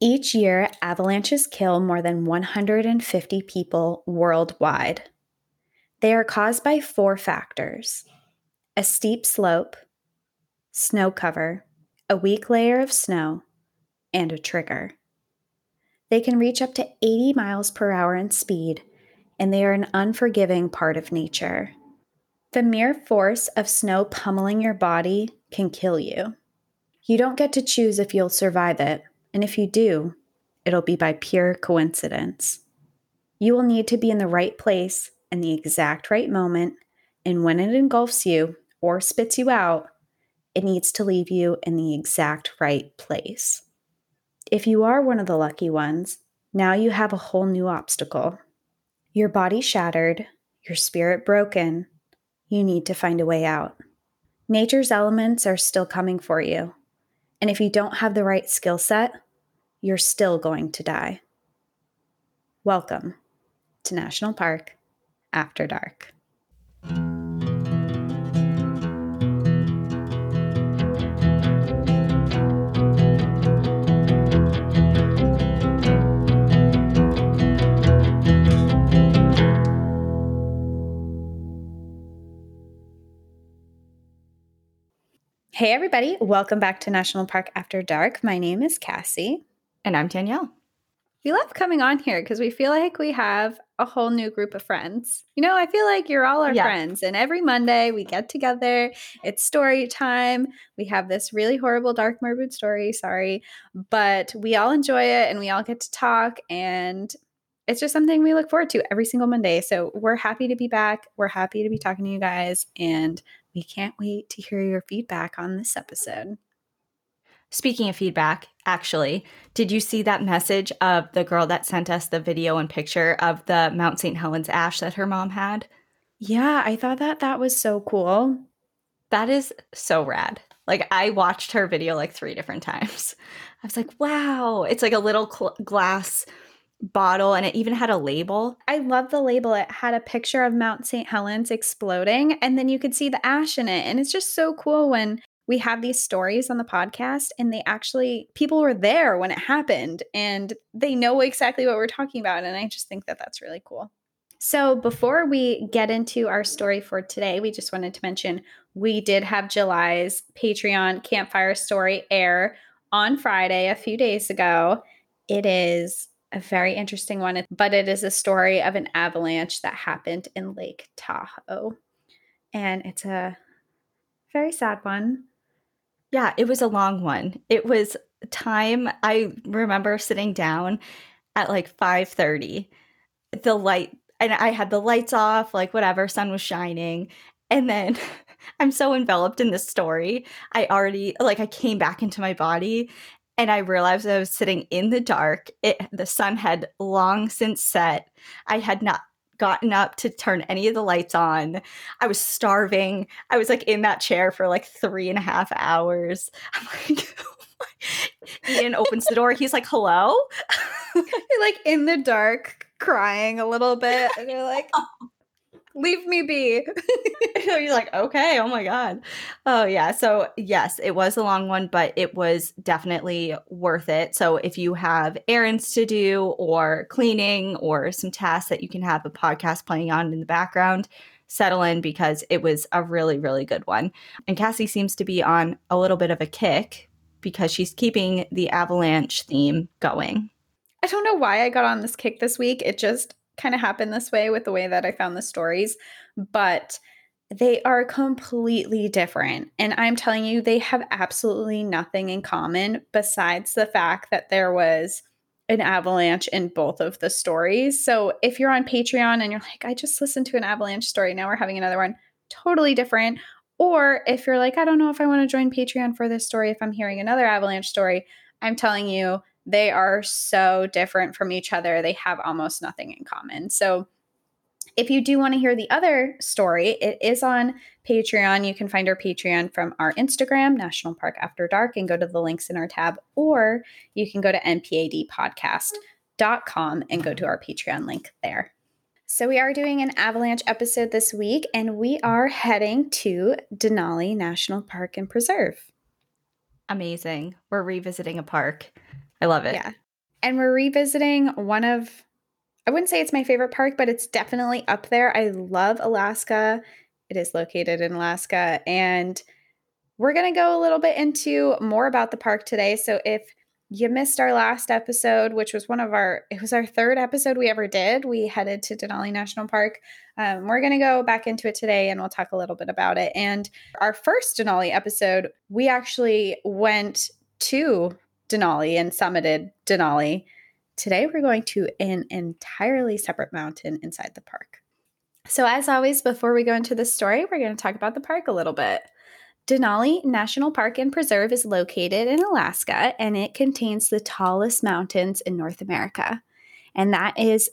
Each year, avalanches kill more than 150 people worldwide. They are caused by four factors a steep slope, snow cover, a weak layer of snow, and a trigger. They can reach up to 80 miles per hour in speed, and they are an unforgiving part of nature. The mere force of snow pummeling your body can kill you. You don't get to choose if you'll survive it, and if you do, it'll be by pure coincidence. You will need to be in the right place in the exact right moment, and when it engulfs you or spits you out, it needs to leave you in the exact right place. If you are one of the lucky ones, now you have a whole new obstacle. Your body shattered, your spirit broken. You need to find a way out. Nature's elements are still coming for you. And if you don't have the right skill set, you're still going to die. Welcome to National Park After Dark. Hey, everybody. Welcome back to National Park After Dark. My name is Cassie. And I'm Danielle. We love coming on here because we feel like we have a whole new group of friends. You know, I feel like you're all our yeah. friends. And every Monday we get together. It's story time. We have this really horrible, dark, morbid story. Sorry. But we all enjoy it and we all get to talk. And it's just something we look forward to every single Monday. So we're happy to be back. We're happy to be talking to you guys. And we can't wait to hear your feedback on this episode. Speaking of feedback, actually, did you see that message of the girl that sent us the video and picture of the Mount St. Helens ash that her mom had? Yeah, I thought that that was so cool. That is so rad. Like I watched her video like 3 different times. I was like, "Wow, it's like a little cl- glass bottle and it even had a label. I love the label. It had a picture of Mount St. Helens exploding and then you could see the ash in it. And it's just so cool when we have these stories on the podcast and they actually people were there when it happened and they know exactly what we're talking about and I just think that that's really cool. So, before we get into our story for today, we just wanted to mention we did have July's Patreon campfire story air on Friday a few days ago. It is a very interesting one, but it is a story of an avalanche that happened in Lake Tahoe. And it's a very sad one. Yeah, it was a long one. It was time I remember sitting down at like 5:30. The light and I had the lights off, like whatever, sun was shining. And then I'm so enveloped in this story. I already like I came back into my body and I realized I was sitting in the dark. It the sun had long since set. I had not gotten up to turn any of the lights on. I was starving. I was like in that chair for like three and a half hours. I'm like, Ian opens the door. He's like, hello? you're like in the dark, crying a little bit. And you're like, leave me be. So you're like, okay, oh my God. Oh, yeah. So, yes, it was a long one, but it was definitely worth it. So, if you have errands to do or cleaning or some tasks that you can have a podcast playing on in the background, settle in because it was a really, really good one. And Cassie seems to be on a little bit of a kick because she's keeping the avalanche theme going. I don't know why I got on this kick this week. It just kind of happened this way with the way that I found the stories, but they are completely different. And I'm telling you, they have absolutely nothing in common besides the fact that there was an avalanche in both of the stories. So if you're on Patreon and you're like, I just listened to an avalanche story, now we're having another one, totally different. Or if you're like, I don't know if I want to join Patreon for this story, if I'm hearing another avalanche story, I'm telling you, they are so different from each other. They have almost nothing in common. So, if you do want to hear the other story, it is on Patreon. You can find our Patreon from our Instagram, National Park After Dark, and go to the links in our tab, or you can go to npadpodcast.com and go to our Patreon link there. So, we are doing an avalanche episode this week, and we are heading to Denali National Park and Preserve. Amazing. We're revisiting a park. I love it. Yeah. And we're revisiting one of, I wouldn't say it's my favorite park, but it's definitely up there. I love Alaska. It is located in Alaska. And we're going to go a little bit into more about the park today. So if you missed our last episode, which was one of our, it was our third episode we ever did. We headed to Denali National Park. Um, we're going to go back into it today and we'll talk a little bit about it. And our first Denali episode, we actually went to Denali and summited Denali. Today, we're going to an entirely separate mountain inside the park. So, as always, before we go into the story, we're going to talk about the park a little bit. Denali National Park and Preserve is located in Alaska and it contains the tallest mountains in North America. And that is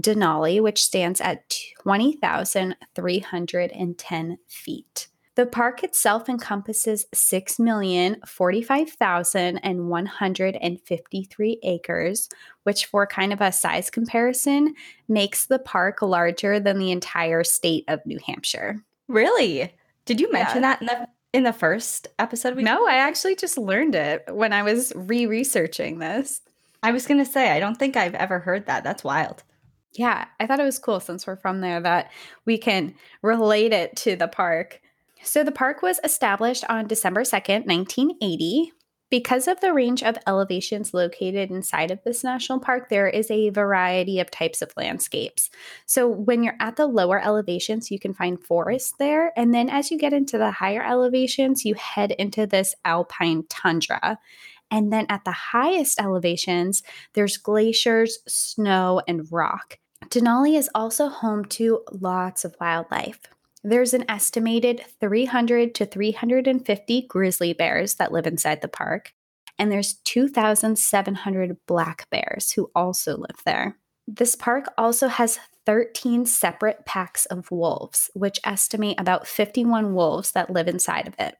Denali, which stands at 20,310 feet. The park itself encompasses 6,045,153 acres, which, for kind of a size comparison, makes the park larger than the entire state of New Hampshire. Really? Did you mention yeah. that in the in the first episode? We no, I actually just learned it when I was re researching this. I was going to say, I don't think I've ever heard that. That's wild. Yeah, I thought it was cool since we're from there that we can relate it to the park. So the park was established on December 2nd, 1980. Because of the range of elevations located inside of this national park, there is a variety of types of landscapes. So, when you're at the lower elevations, you can find forests there. And then, as you get into the higher elevations, you head into this alpine tundra. And then, at the highest elevations, there's glaciers, snow, and rock. Denali is also home to lots of wildlife. There's an estimated 300 to 350 grizzly bears that live inside the park, and there's 2,700 black bears who also live there. This park also has 13 separate packs of wolves, which estimate about 51 wolves that live inside of it.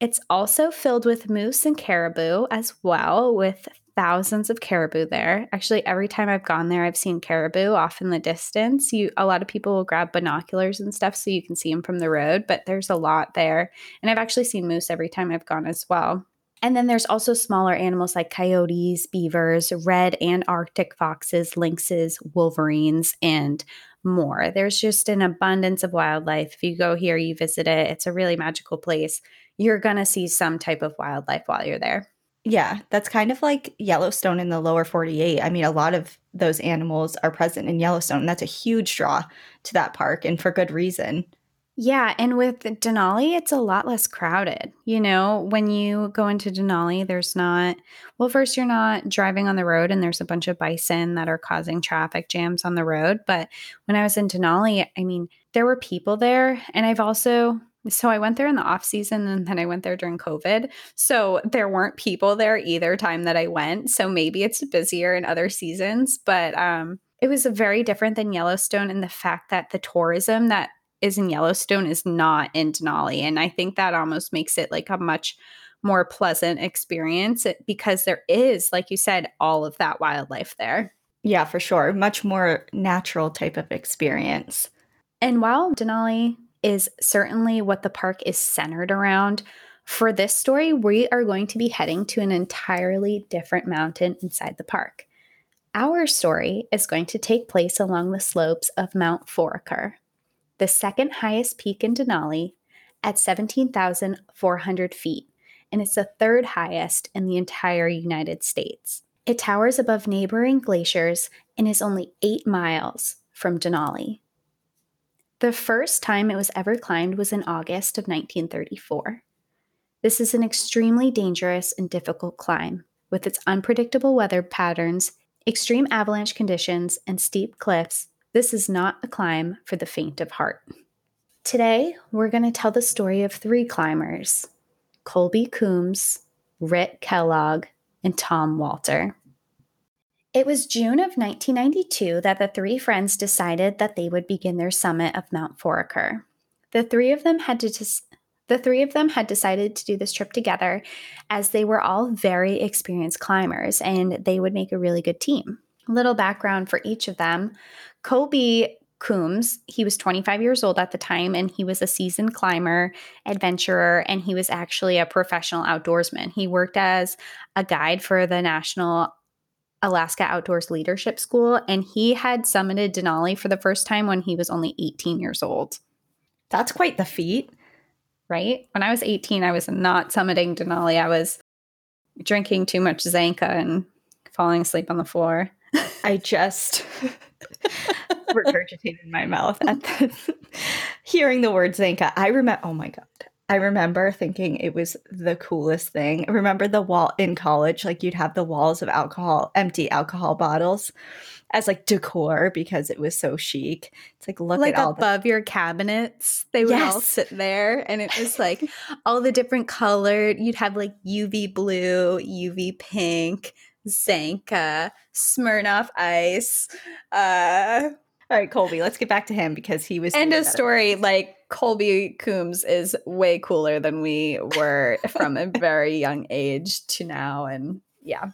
It's also filled with moose and caribou as well, with thousands of caribou there. Actually, every time I've gone there, I've seen caribou off in the distance. You a lot of people will grab binoculars and stuff so you can see them from the road, but there's a lot there. And I've actually seen moose every time I've gone as well. And then there's also smaller animals like coyotes, beavers, red and arctic foxes, lynxes, wolverines, and more. There's just an abundance of wildlife. If you go here, you visit it, it's a really magical place. You're going to see some type of wildlife while you're there. Yeah, that's kind of like Yellowstone in the lower 48. I mean, a lot of those animals are present in Yellowstone. And that's a huge draw to that park and for good reason. Yeah, and with Denali, it's a lot less crowded. You know, when you go into Denali, there's not, well, first, you're not driving on the road and there's a bunch of bison that are causing traffic jams on the road. But when I was in Denali, I mean, there were people there. And I've also, so I went there in the off season and then I went there during COVID. So there weren't people there either time that I went. So maybe it's busier in other seasons, but um it was very different than Yellowstone in the fact that the tourism that is in Yellowstone is not in Denali. And I think that almost makes it like a much more pleasant experience because there is, like you said, all of that wildlife there. Yeah, for sure. Much more natural type of experience. And while Denali is certainly what the park is centered around. For this story, we are going to be heading to an entirely different mountain inside the park. Our story is going to take place along the slopes of Mount Foraker, the second highest peak in Denali at 17,400 feet, and it's the third highest in the entire United States. It towers above neighboring glaciers and is only eight miles from Denali. The first time it was ever climbed was in August of 1934. This is an extremely dangerous and difficult climb, with its unpredictable weather patterns, extreme avalanche conditions, and steep cliffs. This is not a climb for the faint of heart. Today, we're going to tell the story of three climbers Colby Coombs, Ritt Kellogg, and Tom Walter. It was June of 1992 that the three friends decided that they would begin their summit of Mount Foraker. The three of them had to dis- the three of them had decided to do this trip together as they were all very experienced climbers and they would make a really good team. Little background for each of them. Colby Coombs, he was 25 years old at the time and he was a seasoned climber, adventurer, and he was actually a professional outdoorsman. He worked as a guide for the National Alaska Outdoors Leadership School, and he had summited Denali for the first time when he was only 18 years old. That's quite the feat. Right? When I was 18, I was not summiting Denali. I was drinking too much Zanka and falling asleep on the floor. I just regurgitated in my mouth at the, hearing the word Zanka. I remember, oh my God. I remember thinking it was the coolest thing. I remember the wall in college, like you'd have the walls of alcohol, empty alcohol bottles as like decor because it was so chic. It's like look like at all above the- your cabinets, they would yes. all sit there, and it was like all the different colored. You'd have like UV blue, UV pink, Zanka, Smirnoff Ice. Uh, all right, Colby, let's get back to him because he was. End of story. Like Colby Coombs is way cooler than we were from a very young age to now, and yeah.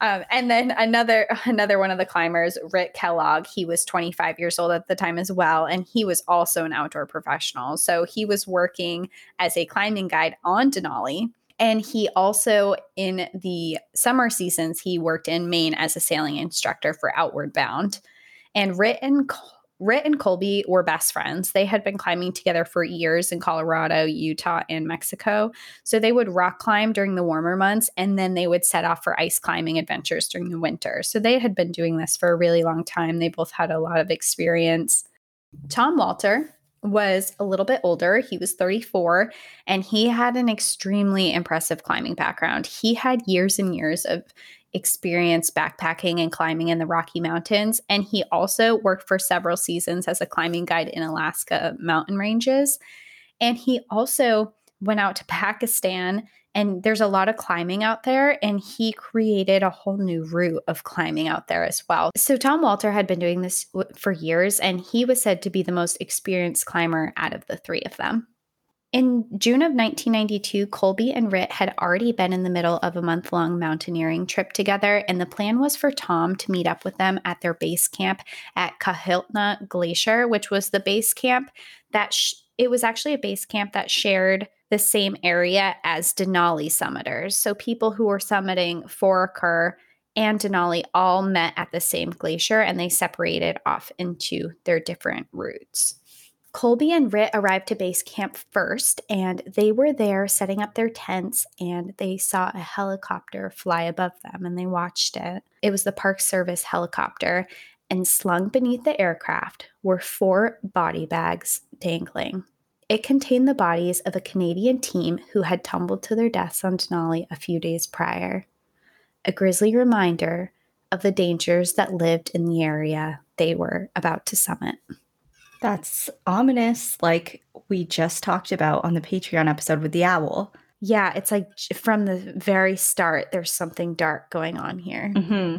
Um, and then another another one of the climbers, Ritt Kellogg, he was 25 years old at the time as well, and he was also an outdoor professional. So he was working as a climbing guide on Denali. And he also, in the summer seasons, he worked in Maine as a sailing instructor for Outward Bound. And Ritt and Ritt and Colby were best friends. They had been climbing together for years in Colorado, Utah, and Mexico. So they would rock climb during the warmer months and then they would set off for ice climbing adventures during the winter. So they had been doing this for a really long time. They both had a lot of experience. Tom Walter was a little bit older. He was 34 and he had an extremely impressive climbing background. He had years and years of experience backpacking and climbing in the Rocky Mountains. And he also worked for several seasons as a climbing guide in Alaska mountain ranges. And he also went out to Pakistan and there's a lot of climbing out there and he created a whole new route of climbing out there as well so tom walter had been doing this for years and he was said to be the most experienced climber out of the three of them in June of 1992, Colby and Ritt had already been in the middle of a month long mountaineering trip together, and the plan was for Tom to meet up with them at their base camp at Kahiltna Glacier, which was the base camp that sh- it was actually a base camp that shared the same area as Denali summiters. So people who were summiting Foraker and Denali all met at the same glacier and they separated off into their different routes. Colby and Ritt arrived to base camp first, and they were there setting up their tents, and they saw a helicopter fly above them, and they watched it. It was the Park Service helicopter, and slung beneath the aircraft were four body bags dangling. It contained the bodies of a Canadian team who had tumbled to their deaths on Denali a few days prior. A grisly reminder of the dangers that lived in the area they were about to summit. That's ominous, like we just talked about on the Patreon episode with the owl. Yeah, it's like from the very start, there's something dark going on here. Mm-hmm.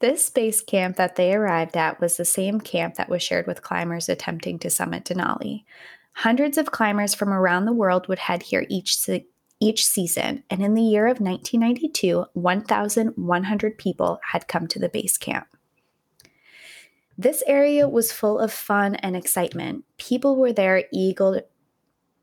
This base camp that they arrived at was the same camp that was shared with climbers attempting to summit Denali. Hundreds of climbers from around the world would head here each se- each season, and in the year of 1992, 1,100 people had come to the base camp. This area was full of fun and excitement. People were there eager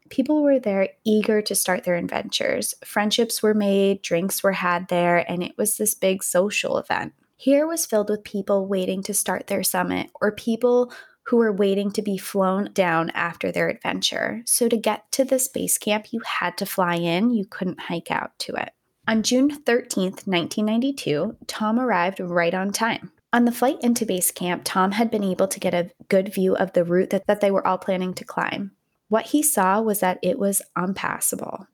people were there eager to start their adventures. Friendships were made, drinks were had there, and it was this big social event. Here was filled with people waiting to start their summit or people who were waiting to be flown down after their adventure. So to get to this base camp, you had to fly in, you couldn't hike out to it. On June 13th, 1992, Tom arrived right on time. On the flight into base camp, Tom had been able to get a good view of the route that, that they were all planning to climb. What he saw was that it was unpassable.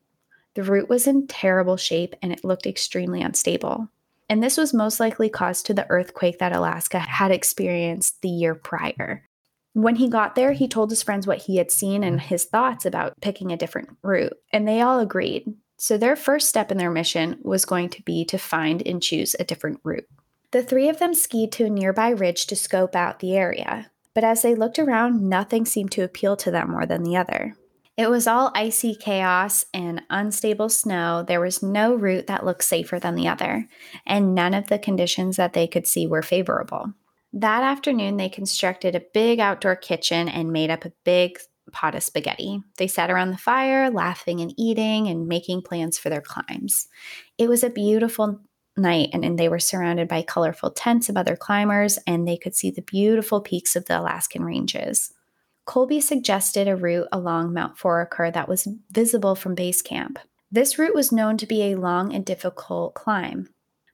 The route was in terrible shape and it looked extremely unstable. And this was most likely caused to the earthquake that Alaska had experienced the year prior. When he got there, he told his friends what he had seen and his thoughts about picking a different route, and they all agreed. So, their first step in their mission was going to be to find and choose a different route. The three of them skied to a nearby ridge to scope out the area, but as they looked around, nothing seemed to appeal to them more than the other. It was all icy chaos and unstable snow. There was no route that looked safer than the other, and none of the conditions that they could see were favorable. That afternoon, they constructed a big outdoor kitchen and made up a big pot of spaghetti. They sat around the fire, laughing and eating and making plans for their climbs. It was a beautiful night and, and they were surrounded by colorful tents of other climbers and they could see the beautiful peaks of the Alaskan ranges. Colby suggested a route along Mount Foraker that was visible from base camp. This route was known to be a long and difficult climb,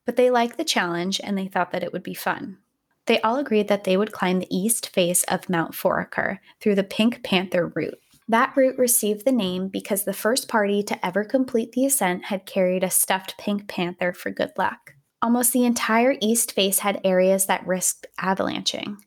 but they liked the challenge and they thought that it would be fun. They all agreed that they would climb the east face of Mount Foraker through the Pink Panther route. That route received the name because the first party to ever complete the ascent had carried a stuffed pink panther for good luck. Almost the entire east face had areas that risked avalanching.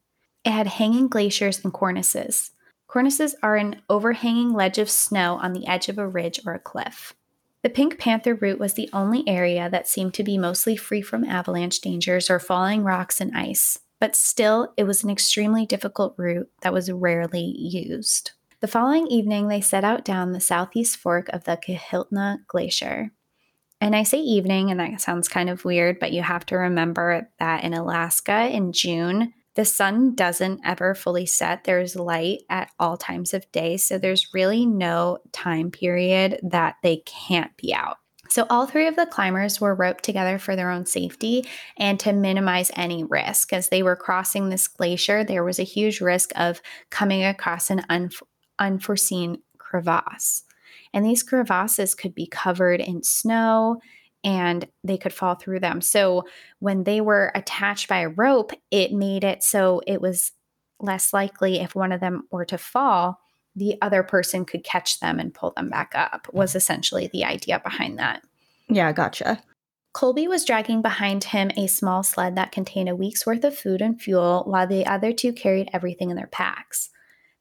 It had hanging glaciers and cornices. Cornices are an overhanging ledge of snow on the edge of a ridge or a cliff. The Pink Panther route was the only area that seemed to be mostly free from avalanche dangers or falling rocks and ice, but still, it was an extremely difficult route that was rarely used. The following evening, they set out down the southeast fork of the Kahiltna Glacier. And I say evening, and that sounds kind of weird, but you have to remember that in Alaska in June, the sun doesn't ever fully set. There's light at all times of day. So there's really no time period that they can't be out. So, all three of the climbers were roped together for their own safety and to minimize any risk. As they were crossing this glacier, there was a huge risk of coming across an unf- unforeseen crevasse. And these crevasses could be covered in snow and they could fall through them. So when they were attached by a rope, it made it so it was less likely if one of them were to fall, the other person could catch them and pull them back up, was essentially the idea behind that. Yeah, gotcha. Colby was dragging behind him a small sled that contained a week's worth of food and fuel, while the other two carried everything in their packs.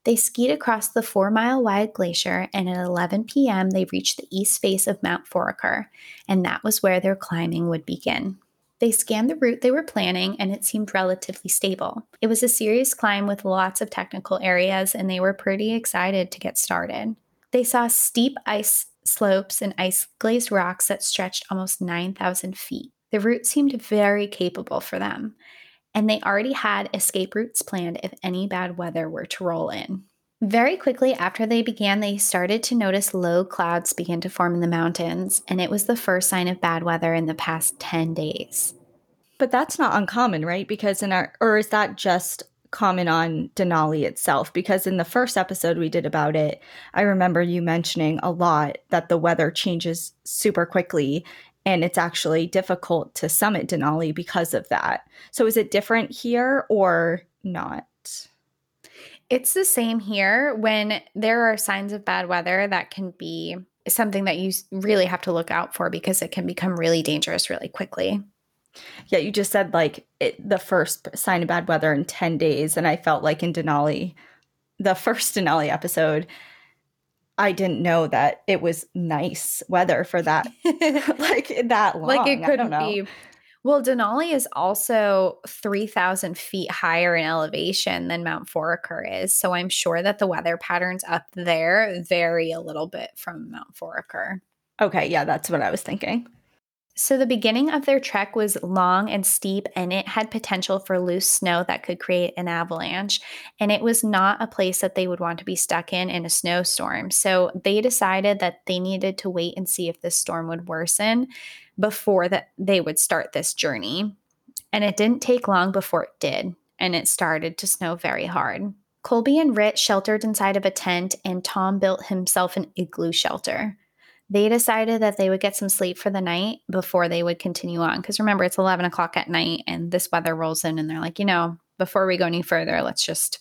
They skied across the four mile wide glacier, and at 11 p.m., they reached the east face of Mount Foraker, and that was where their climbing would begin. They scanned the route they were planning, and it seemed relatively stable. It was a serious climb with lots of technical areas, and they were pretty excited to get started. They saw steep ice slopes and ice glazed rocks that stretched almost 9,000 feet. The route seemed very capable for them and they already had escape routes planned if any bad weather were to roll in. Very quickly after they began, they started to notice low clouds begin to form in the mountains, and it was the first sign of bad weather in the past 10 days. But that's not uncommon, right? Because in our, or is that just common on Denali itself? Because in the first episode we did about it, I remember you mentioning a lot that the weather changes super quickly and it's actually difficult to summit Denali because of that. So is it different here or not? It's the same here when there are signs of bad weather that can be something that you really have to look out for because it can become really dangerous really quickly. Yeah, you just said like it, the first sign of bad weather in 10 days. And I felt like in Denali, the first Denali episode, I didn't know that it was nice weather for that, like that long. Like it couldn't be. Well, Denali is also 3,000 feet higher in elevation than Mount Foraker is. So I'm sure that the weather patterns up there vary a little bit from Mount Foraker. Okay. Yeah, that's what I was thinking. So, the beginning of their trek was long and steep, and it had potential for loose snow that could create an avalanche. And it was not a place that they would want to be stuck in in a snowstorm. So, they decided that they needed to wait and see if the storm would worsen before that they would start this journey. And it didn't take long before it did, and it started to snow very hard. Colby and Ritt sheltered inside of a tent, and Tom built himself an igloo shelter they decided that they would get some sleep for the night before they would continue on. Because remember, it's 11 o'clock at night and this weather rolls in, and they're like, you know, before we go any further, let's just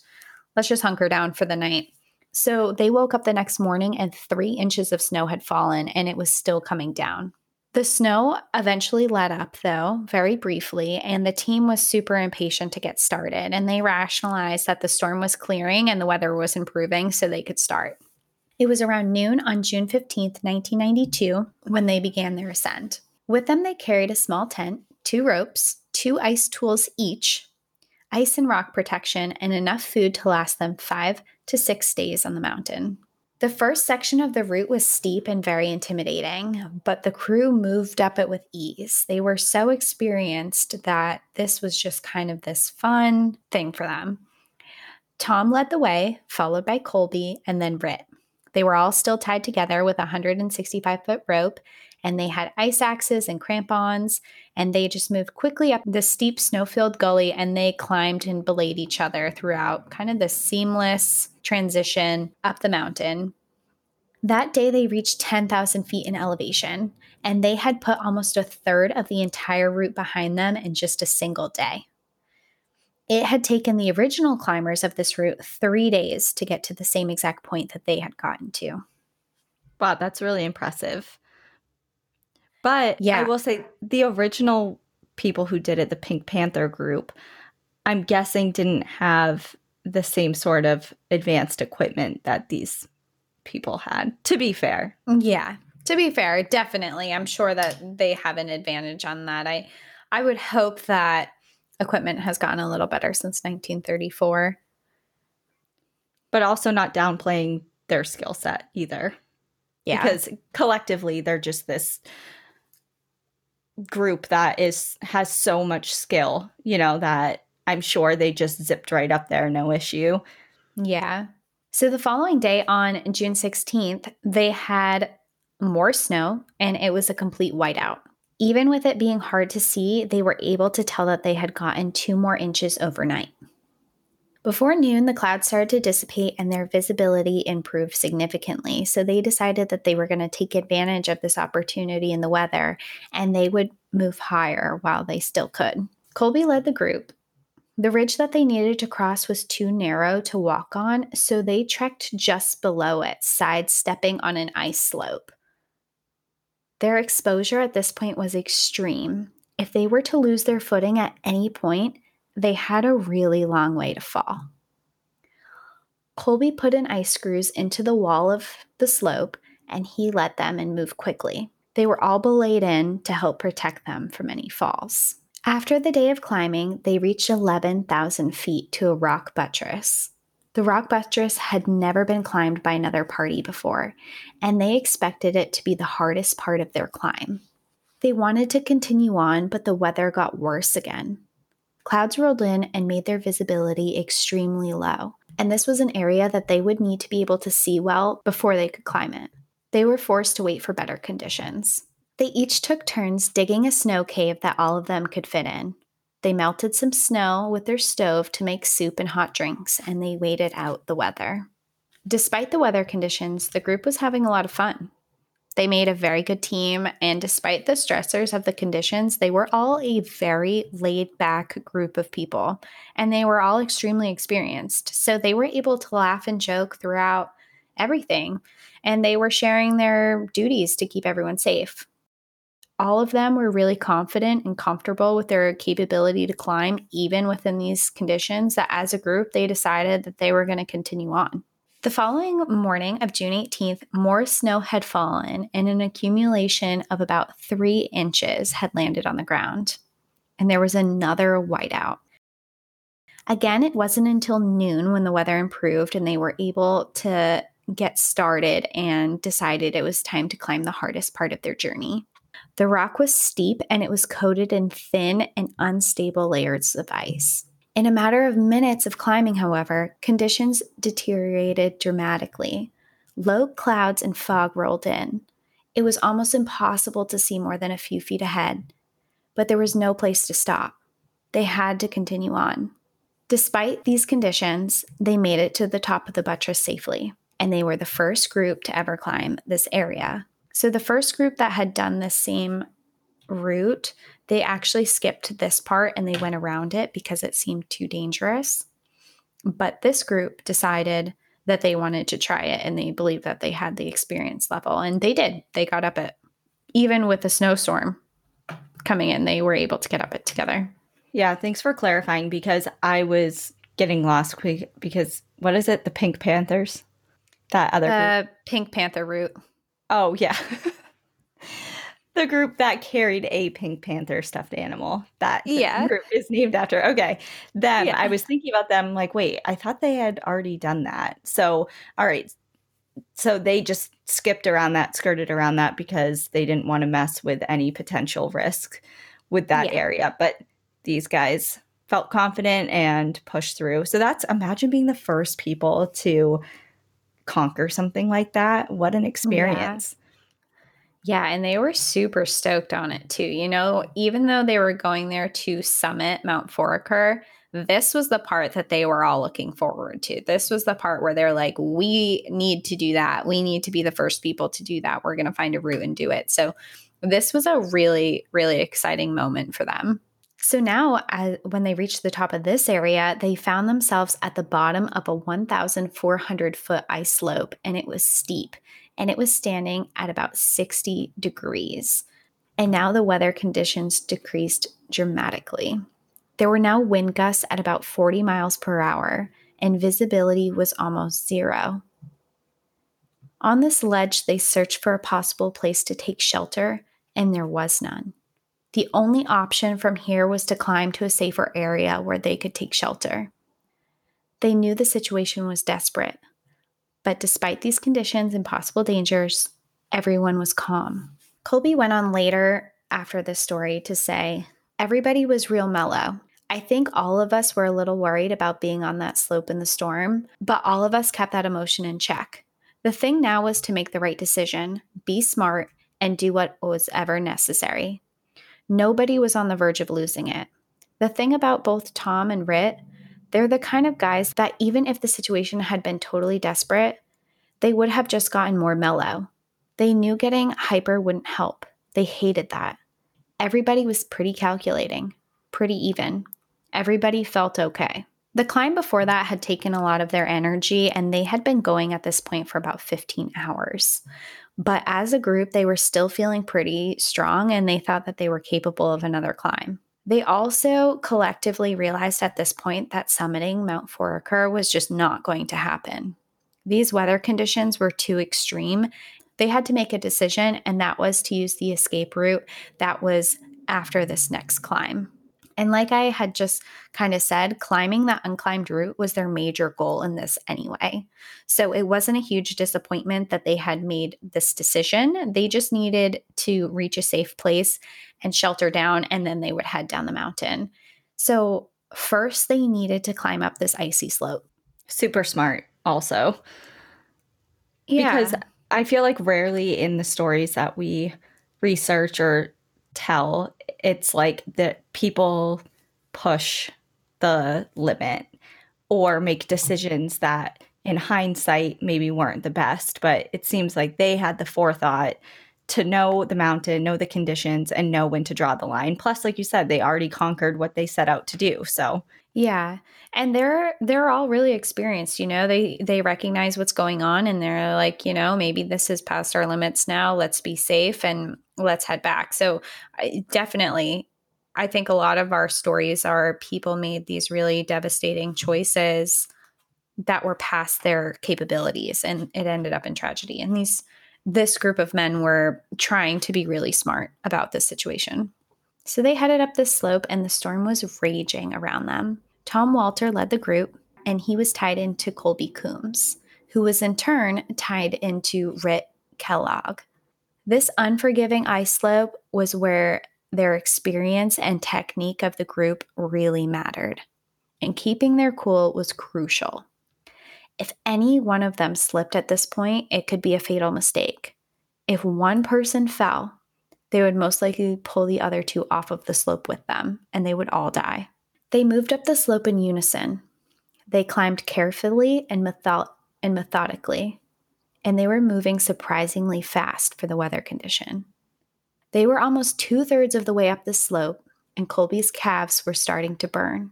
let's just hunker down for the night. So they woke up the next morning and three inches of snow had fallen and it was still coming down. The snow eventually let up, though, very briefly, and the team was super impatient to get started. And they rationalized that the storm was clearing and the weather was improving so they could start. It was around noon on June 15, 1992, when they began their ascent. With them, they carried a small tent, two ropes, two ice tools each, ice and rock protection, and enough food to last them five to six days on the mountain. The first section of the route was steep and very intimidating, but the crew moved up it with ease. They were so experienced that this was just kind of this fun thing for them. Tom led the way, followed by Colby and then Ritt. They were all still tied together with a 165 foot rope, and they had ice axes and crampons, and they just moved quickly up the steep snow filled gully and they climbed and belayed each other throughout kind of the seamless transition up the mountain. That day, they reached 10,000 feet in elevation, and they had put almost a third of the entire route behind them in just a single day. It had taken the original climbers of this route three days to get to the same exact point that they had gotten to. Wow, that's really impressive. But yeah. I will say the original people who did it, the Pink Panther group, I'm guessing didn't have the same sort of advanced equipment that these people had, to be fair. Yeah. To be fair, definitely. I'm sure that they have an advantage on that. I I would hope that equipment has gotten a little better since 1934. But also not downplaying their skill set either. Yeah. Because collectively they're just this group that is has so much skill, you know, that I'm sure they just zipped right up there, no issue. Yeah. So the following day on June 16th, they had more snow and it was a complete whiteout. Even with it being hard to see, they were able to tell that they had gotten two more inches overnight. Before noon, the clouds started to dissipate and their visibility improved significantly. So they decided that they were going to take advantage of this opportunity in the weather and they would move higher while they still could. Colby led the group. The ridge that they needed to cross was too narrow to walk on, so they trekked just below it, sidestepping on an ice slope. Their exposure at this point was extreme. If they were to lose their footing at any point, they had a really long way to fall. Colby put in ice screws into the wall of the slope and he let them and moved quickly. They were all belayed in to help protect them from any falls. After the day of climbing, they reached 11,000 feet to a rock buttress. The rock buttress had never been climbed by another party before, and they expected it to be the hardest part of their climb. They wanted to continue on, but the weather got worse again. Clouds rolled in and made their visibility extremely low, and this was an area that they would need to be able to see well before they could climb it. They were forced to wait for better conditions. They each took turns digging a snow cave that all of them could fit in, they melted some snow with their stove to make soup and hot drinks, and they waited out the weather. Despite the weather conditions, the group was having a lot of fun. They made a very good team, and despite the stressors of the conditions, they were all a very laid back group of people, and they were all extremely experienced. So they were able to laugh and joke throughout everything, and they were sharing their duties to keep everyone safe all of them were really confident and comfortable with their capability to climb, even within these conditions, that as a group, they decided that they were going to continue on. The following morning of June 18th, more snow had fallen and an accumulation of about three inches had landed on the ground. And there was another whiteout. Again, it wasn't until noon when the weather improved and they were able to get started and decided it was time to climb the hardest part of their journey. The rock was steep and it was coated in thin and unstable layers of ice. In a matter of minutes of climbing, however, conditions deteriorated dramatically. Low clouds and fog rolled in. It was almost impossible to see more than a few feet ahead, but there was no place to stop. They had to continue on. Despite these conditions, they made it to the top of the buttress safely, and they were the first group to ever climb this area. So the first group that had done the same route, they actually skipped this part and they went around it because it seemed too dangerous. But this group decided that they wanted to try it and they believed that they had the experience level and they did. They got up it. Even with the snowstorm coming in, they were able to get up it together. Yeah, thanks for clarifying because I was getting lost because what is it? The Pink Panthers? That other uh, Pink Panther route. Oh, yeah. the group that carried a Pink Panther stuffed animal. That yeah. group is named after. Okay. Then yeah. I was thinking about them like, wait, I thought they had already done that. So, all right. So they just skipped around that, skirted around that because they didn't want to mess with any potential risk with that yeah. area. But these guys felt confident and pushed through. So that's imagine being the first people to conquer something like that. What an oh, experience. Yeah, and they were super stoked on it too. You know, even though they were going there to summit Mount Foraker, this was the part that they were all looking forward to. This was the part where they're like, we need to do that. We need to be the first people to do that. We're going to find a route and do it. So, this was a really, really exciting moment for them. So now, when they reached the top of this area, they found themselves at the bottom of a 1,400 foot ice slope, and it was steep, and it was standing at about 60 degrees. And now the weather conditions decreased dramatically. There were now wind gusts at about 40 miles per hour, and visibility was almost zero. On this ledge, they searched for a possible place to take shelter, and there was none. The only option from here was to climb to a safer area where they could take shelter. They knew the situation was desperate, but despite these conditions and possible dangers, everyone was calm. Colby went on later after this story to say, Everybody was real mellow. I think all of us were a little worried about being on that slope in the storm, but all of us kept that emotion in check. The thing now was to make the right decision, be smart, and do what was ever necessary. Nobody was on the verge of losing it. The thing about both Tom and Ritt, they're the kind of guys that even if the situation had been totally desperate, they would have just gotten more mellow. They knew getting hyper wouldn't help. They hated that. Everybody was pretty calculating, pretty even. Everybody felt okay. The climb before that had taken a lot of their energy, and they had been going at this point for about 15 hours. But as a group, they were still feeling pretty strong and they thought that they were capable of another climb. They also collectively realized at this point that summiting Mount Foraker was just not going to happen. These weather conditions were too extreme. They had to make a decision, and that was to use the escape route that was after this next climb. And like I had just kind of said, climbing that unclimbed route was their major goal in this anyway. So it wasn't a huge disappointment that they had made this decision. They just needed to reach a safe place and shelter down, and then they would head down the mountain. So, first, they needed to climb up this icy slope. Super smart, also. Yeah. Because I feel like rarely in the stories that we research or tell it's like that people push the limit or make decisions that in hindsight maybe weren't the best but it seems like they had the forethought to know the mountain know the conditions and know when to draw the line plus like you said they already conquered what they set out to do so yeah. And they're they're all really experienced, you know. They they recognize what's going on and they're like, you know, maybe this is past our limits now. Let's be safe and let's head back. So, I, definitely I think a lot of our stories are people made these really devastating choices that were past their capabilities and it ended up in tragedy. And these this group of men were trying to be really smart about this situation. So they headed up this slope, and the storm was raging around them. Tom Walter led the group, and he was tied into Colby Coombs, who was in turn tied into Ritt Kellogg. This unforgiving ice slope was where their experience and technique of the group really mattered, and keeping their cool was crucial. If any one of them slipped at this point, it could be a fatal mistake. If one person fell, they would most likely pull the other two off of the slope with them, and they would all die. They moved up the slope in unison. They climbed carefully and, method- and methodically, and they were moving surprisingly fast for the weather condition. They were almost two thirds of the way up the slope, and Colby's calves were starting to burn.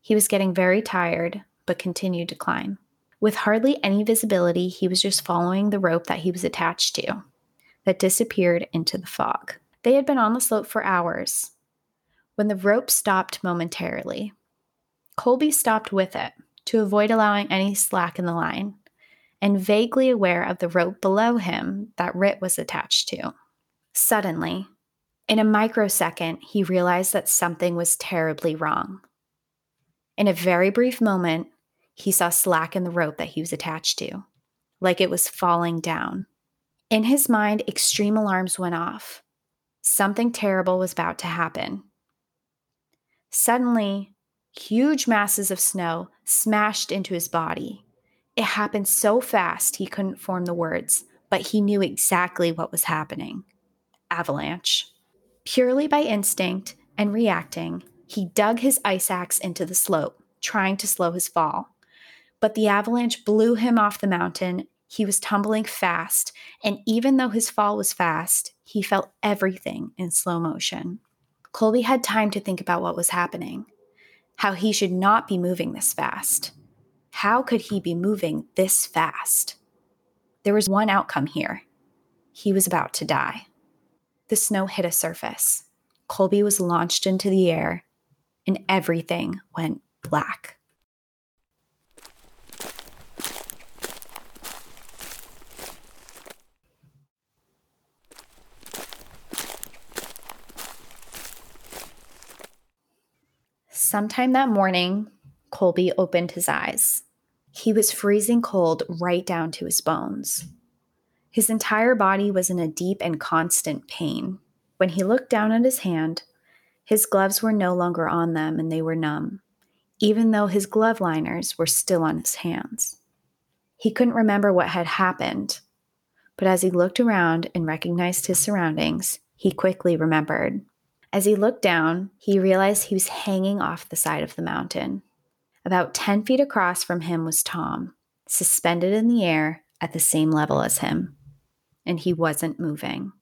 He was getting very tired, but continued to climb. With hardly any visibility, he was just following the rope that he was attached to that disappeared into the fog. They had been on the slope for hours when the rope stopped momentarily. Colby stopped with it to avoid allowing any slack in the line, and vaguely aware of the rope below him that Ritt was attached to. Suddenly, in a microsecond, he realized that something was terribly wrong. In a very brief moment, he saw slack in the rope that he was attached to, like it was falling down. In his mind, extreme alarms went off. Something terrible was about to happen. Suddenly, huge masses of snow smashed into his body. It happened so fast he couldn't form the words, but he knew exactly what was happening avalanche. Purely by instinct and reacting, he dug his ice axe into the slope, trying to slow his fall. But the avalanche blew him off the mountain. He was tumbling fast, and even though his fall was fast, he felt everything in slow motion. Colby had time to think about what was happening, how he should not be moving this fast. How could he be moving this fast? There was one outcome here he was about to die. The snow hit a surface. Colby was launched into the air, and everything went black. Sometime that morning, Colby opened his eyes. He was freezing cold right down to his bones. His entire body was in a deep and constant pain. When he looked down at his hand, his gloves were no longer on them and they were numb, even though his glove liners were still on his hands. He couldn't remember what had happened, but as he looked around and recognized his surroundings, he quickly remembered. As he looked down, he realized he was hanging off the side of the mountain. About 10 feet across from him was Tom, suspended in the air at the same level as him, and he wasn't moving.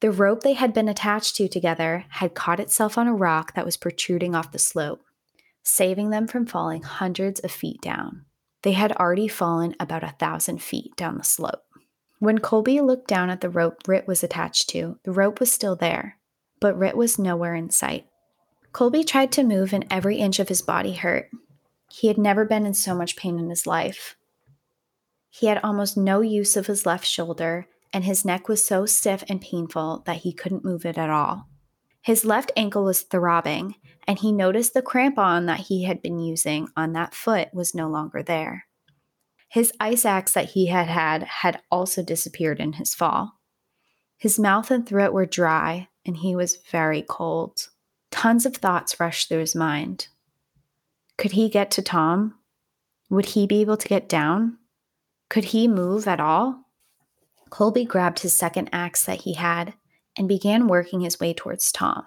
The rope they had been attached to together had caught itself on a rock that was protruding off the slope, saving them from falling hundreds of feet down. They had already fallen about a thousand feet down the slope. When Colby looked down at the rope Ritt was attached to, the rope was still there, but Ritt was nowhere in sight. Colby tried to move, and every inch of his body hurt. He had never been in so much pain in his life. He had almost no use of his left shoulder, and his neck was so stiff and painful that he couldn't move it at all. His left ankle was throbbing, and he noticed the crampon that he had been using on that foot was no longer there. His ice axe that he had had had also disappeared in his fall. His mouth and throat were dry, and he was very cold. Tons of thoughts rushed through his mind. Could he get to Tom? Would he be able to get down? Could he move at all? Colby grabbed his second axe that he had and began working his way towards Tom.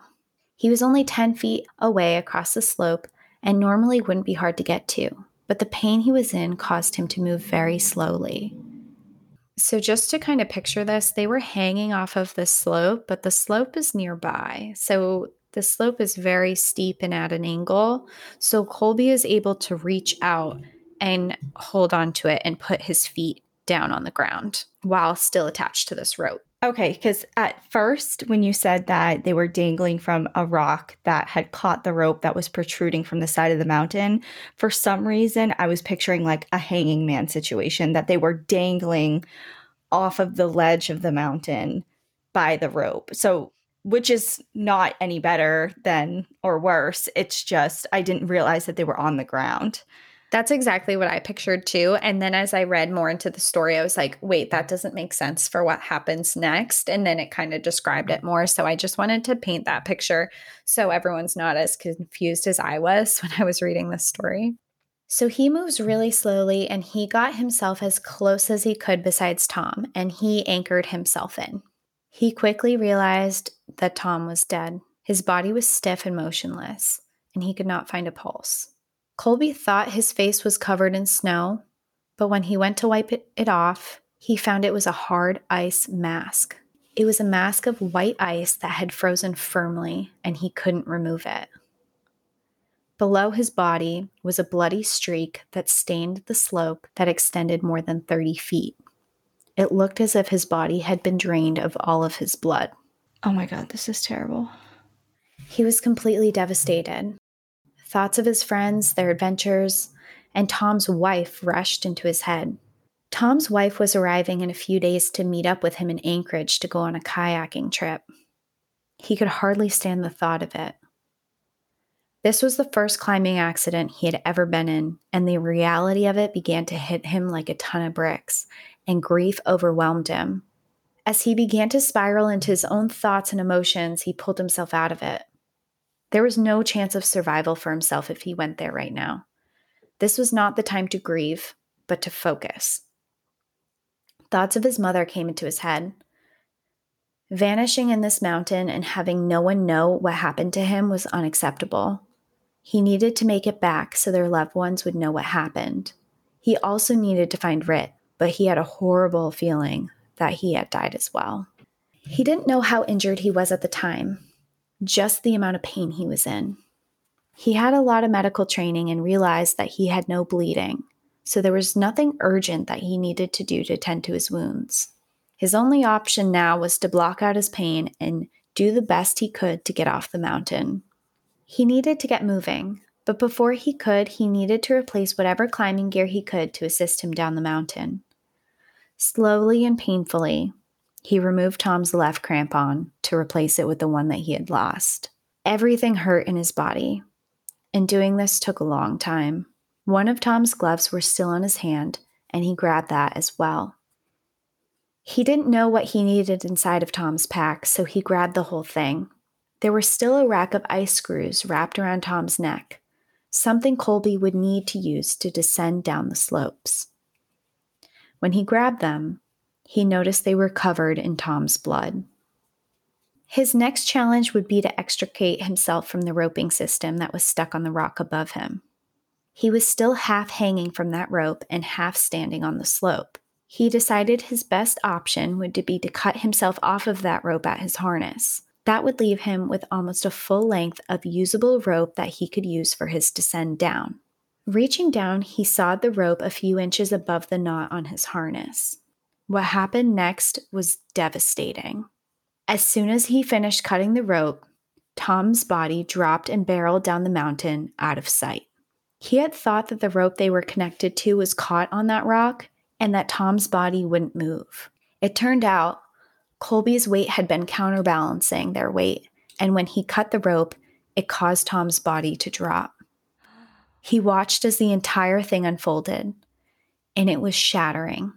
He was only 10 feet away across the slope and normally wouldn't be hard to get to but the pain he was in caused him to move very slowly. So, just to kind of picture this, they were hanging off of the slope, but the slope is nearby. So, the slope is very steep and at an angle. So, Colby is able to reach out and hold on to it and put his feet down on the ground while still attached to this rope. Okay, because at first, when you said that they were dangling from a rock that had caught the rope that was protruding from the side of the mountain, for some reason, I was picturing like a hanging man situation that they were dangling off of the ledge of the mountain by the rope. So, which is not any better than or worse. It's just I didn't realize that they were on the ground. That's exactly what I pictured too. And then as I read more into the story, I was like, wait, that doesn't make sense for what happens next. And then it kind of described it more. So I just wanted to paint that picture so everyone's not as confused as I was when I was reading this story. So he moves really slowly and he got himself as close as he could besides Tom and he anchored himself in. He quickly realized that Tom was dead. His body was stiff and motionless, and he could not find a pulse. Colby thought his face was covered in snow, but when he went to wipe it, it, off, he found it was a hard ice mask. It was a mask of white ice that had frozen firmly, and he couldn't remove it. Below his body was a bloody streak that stained the slope that extended more than 30 feet. It looked as if his body had been drained of all of his blood. Oh my God, this is terrible. He was completely devastated. Thoughts of his friends, their adventures, and Tom's wife rushed into his head. Tom's wife was arriving in a few days to meet up with him in Anchorage to go on a kayaking trip. He could hardly stand the thought of it. This was the first climbing accident he had ever been in, and the reality of it began to hit him like a ton of bricks, and grief overwhelmed him. As he began to spiral into his own thoughts and emotions, he pulled himself out of it. There was no chance of survival for himself if he went there right now. This was not the time to grieve, but to focus. Thoughts of his mother came into his head. Vanishing in this mountain and having no one know what happened to him was unacceptable. He needed to make it back so their loved ones would know what happened. He also needed to find Ritt, but he had a horrible feeling that he had died as well. He didn't know how injured he was at the time, just the amount of pain he was in. He had a lot of medical training and realized that he had no bleeding, so there was nothing urgent that he needed to do to tend to his wounds. His only option now was to block out his pain and do the best he could to get off the mountain. He needed to get moving, but before he could, he needed to replace whatever climbing gear he could to assist him down the mountain. Slowly and painfully, he removed Tom's left crampon to replace it with the one that he had lost. Everything hurt in his body, and doing this took a long time. One of Tom's gloves were still on his hand, and he grabbed that as well. He didn't know what he needed inside of Tom's pack, so he grabbed the whole thing. There was still a rack of ice screws wrapped around Tom's neck, something Colby would need to use to descend down the slopes. When he grabbed them, he noticed they were covered in Tom's blood. His next challenge would be to extricate himself from the roping system that was stuck on the rock above him. He was still half hanging from that rope and half standing on the slope. He decided his best option would be to cut himself off of that rope at his harness. That would leave him with almost a full length of usable rope that he could use for his descent down. Reaching down, he sawed the rope a few inches above the knot on his harness. What happened next was devastating. As soon as he finished cutting the rope, Tom's body dropped and barreled down the mountain out of sight. He had thought that the rope they were connected to was caught on that rock and that Tom's body wouldn't move. It turned out Colby's weight had been counterbalancing their weight, and when he cut the rope, it caused Tom's body to drop. He watched as the entire thing unfolded, and it was shattering.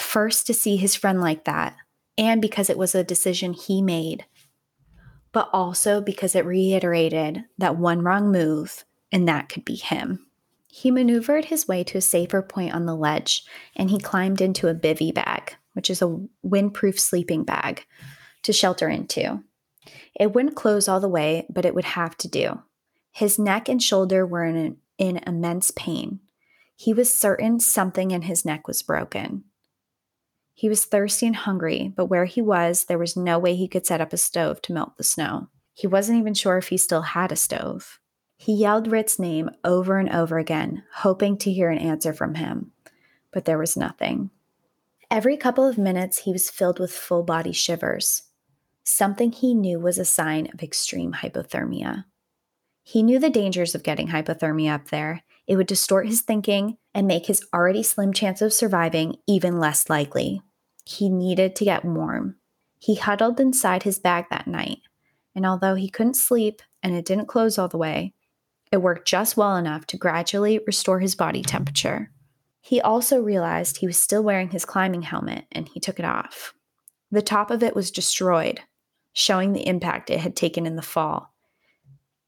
First, to see his friend like that, and because it was a decision he made, but also because it reiterated that one wrong move, and that could be him. He maneuvered his way to a safer point on the ledge and he climbed into a bivy bag, which is a windproof sleeping bag, to shelter into. It wouldn't close all the way, but it would have to do. His neck and shoulder were in, in immense pain. He was certain something in his neck was broken. He was thirsty and hungry, but where he was, there was no way he could set up a stove to melt the snow. He wasn't even sure if he still had a stove. He yelled Ritt's name over and over again, hoping to hear an answer from him, but there was nothing. Every couple of minutes, he was filled with full body shivers. Something he knew was a sign of extreme hypothermia. He knew the dangers of getting hypothermia up there. It would distort his thinking and make his already slim chance of surviving even less likely. He needed to get warm. He huddled inside his bag that night, and although he couldn't sleep and it didn't close all the way, it worked just well enough to gradually restore his body temperature. He also realized he was still wearing his climbing helmet and he took it off. The top of it was destroyed, showing the impact it had taken in the fall.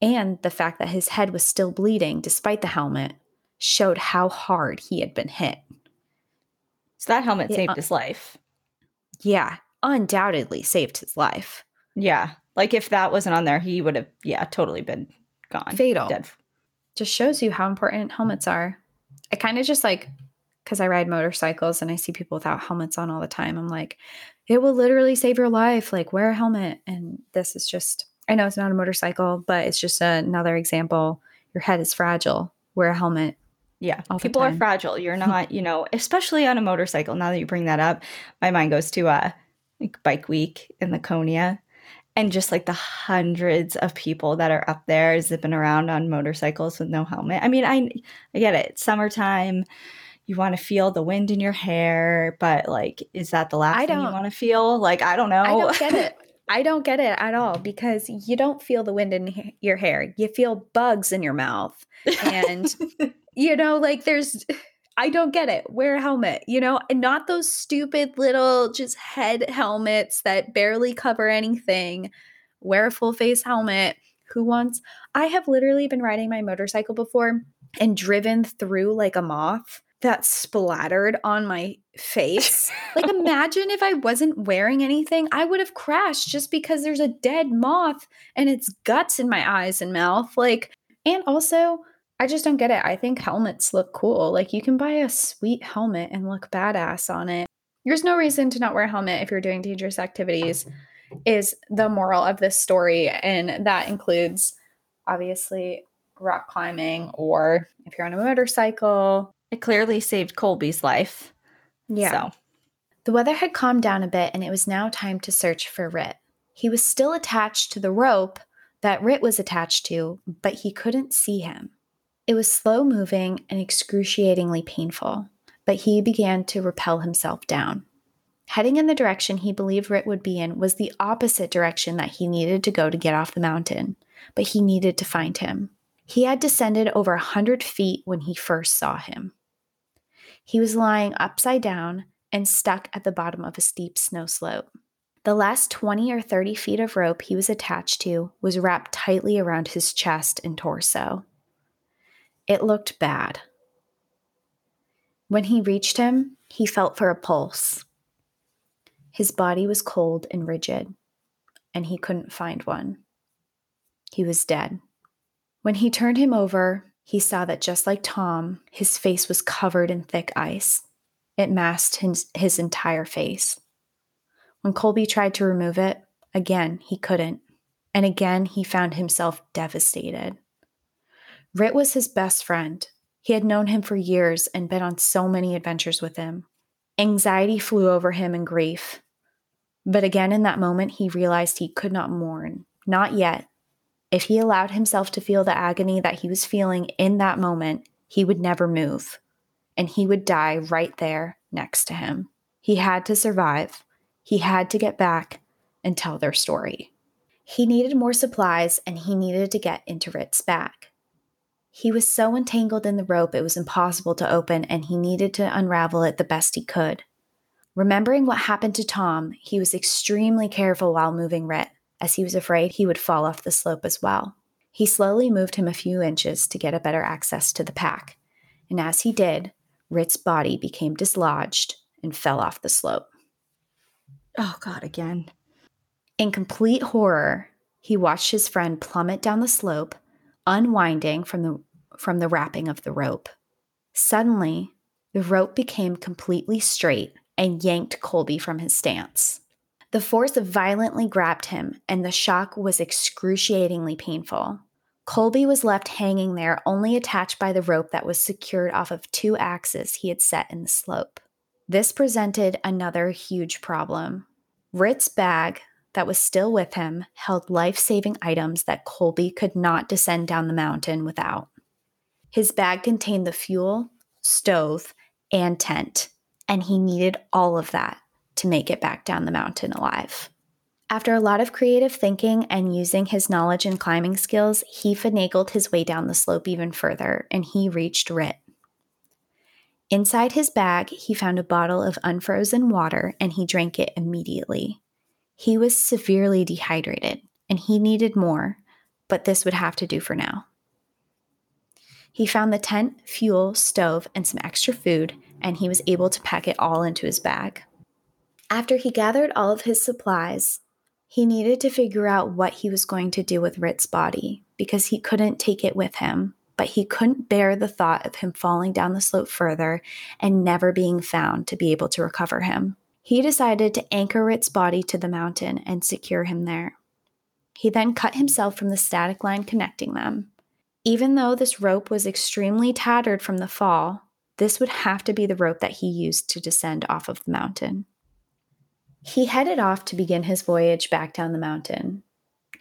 And the fact that his head was still bleeding despite the helmet showed how hard he had been hit. So that helmet saved uh, his life. Yeah, undoubtedly saved his life. Yeah. Like if that wasn't on there, he would have, yeah, totally been gone. Fatal. Dead. Just shows you how important helmets are. I kind of just like, because I ride motorcycles and I see people without helmets on all the time. I'm like, it will literally save your life. Like, wear a helmet. And this is just, I know it's not a motorcycle, but it's just another example. Your head is fragile. Wear a helmet. Yeah, people are fragile. You're not, you know, especially on a motorcycle. Now that you bring that up, my mind goes to uh, like Bike Week in Laconia and just like the hundreds of people that are up there zipping around on motorcycles with no helmet. I mean, I I get it. Summertime. You want to feel the wind in your hair, but like, is that the last I thing you want to feel? Like, I don't know. I don't get it. I don't get it at all because you don't feel the wind in your hair. You feel bugs in your mouth. And, you know, like there's I don't get it. Wear a helmet, you know, and not those stupid little just head helmets that barely cover anything. Wear a full face helmet. Who wants? I have literally been riding my motorcycle before and driven through like a moth that splattered on my face. like, imagine if I wasn't wearing anything, I would have crashed just because there's a dead moth and its guts in my eyes and mouth. Like, and also, I just don't get it. I think helmets look cool. Like, you can buy a sweet helmet and look badass on it. There's no reason to not wear a helmet if you're doing dangerous activities, is the moral of this story. And that includes obviously rock climbing or if you're on a motorcycle. It clearly saved Colby's life. Yeah. So. The weather had calmed down a bit and it was now time to search for Ritt. He was still attached to the rope that Ritt was attached to, but he couldn't see him. It was slow moving and excruciatingly painful, but he began to repel himself down. Heading in the direction he believed Ritt would be in was the opposite direction that he needed to go to get off the mountain, but he needed to find him. He had descended over a hundred feet when he first saw him. He was lying upside down and stuck at the bottom of a steep snow slope. The last 20 or 30 feet of rope he was attached to was wrapped tightly around his chest and torso. It looked bad. When he reached him, he felt for a pulse. His body was cold and rigid, and he couldn't find one. He was dead. When he turned him over, he saw that just like Tom, his face was covered in thick ice. It masked his, his entire face. When Colby tried to remove it, again, he couldn't. And again, he found himself devastated. Ritt was his best friend. He had known him for years and been on so many adventures with him. Anxiety flew over him and grief. But again, in that moment, he realized he could not mourn. Not yet. If he allowed himself to feel the agony that he was feeling in that moment, he would never move. And he would die right there next to him. He had to survive. He had to get back and tell their story. He needed more supplies and he needed to get into Ritt's bag. He was so entangled in the rope it was impossible to open, and he needed to unravel it the best he could. Remembering what happened to Tom, he was extremely careful while moving Ritt, as he was afraid he would fall off the slope as well. He slowly moved him a few inches to get a better access to the pack, and as he did, Ritt's body became dislodged and fell off the slope. Oh, God, again. In complete horror, he watched his friend plummet down the slope unwinding from the from the wrapping of the rope. Suddenly, the rope became completely straight and yanked Colby from his stance. The force violently grabbed him, and the shock was excruciatingly painful. Colby was left hanging there, only attached by the rope that was secured off of two axes he had set in the slope. This presented another huge problem. Ritt's bag, that was still with him held life saving items that Colby could not descend down the mountain without. His bag contained the fuel, stove, and tent, and he needed all of that to make it back down the mountain alive. After a lot of creative thinking and using his knowledge and climbing skills, he finagled his way down the slope even further and he reached Ritt. Inside his bag, he found a bottle of unfrozen water and he drank it immediately. He was severely dehydrated and he needed more, but this would have to do for now. He found the tent, fuel, stove, and some extra food, and he was able to pack it all into his bag. After he gathered all of his supplies, he needed to figure out what he was going to do with Ritt's body because he couldn't take it with him, but he couldn't bear the thought of him falling down the slope further and never being found to be able to recover him. He decided to anchor Ritt's body to the mountain and secure him there. He then cut himself from the static line connecting them. Even though this rope was extremely tattered from the fall, this would have to be the rope that he used to descend off of the mountain. He headed off to begin his voyage back down the mountain.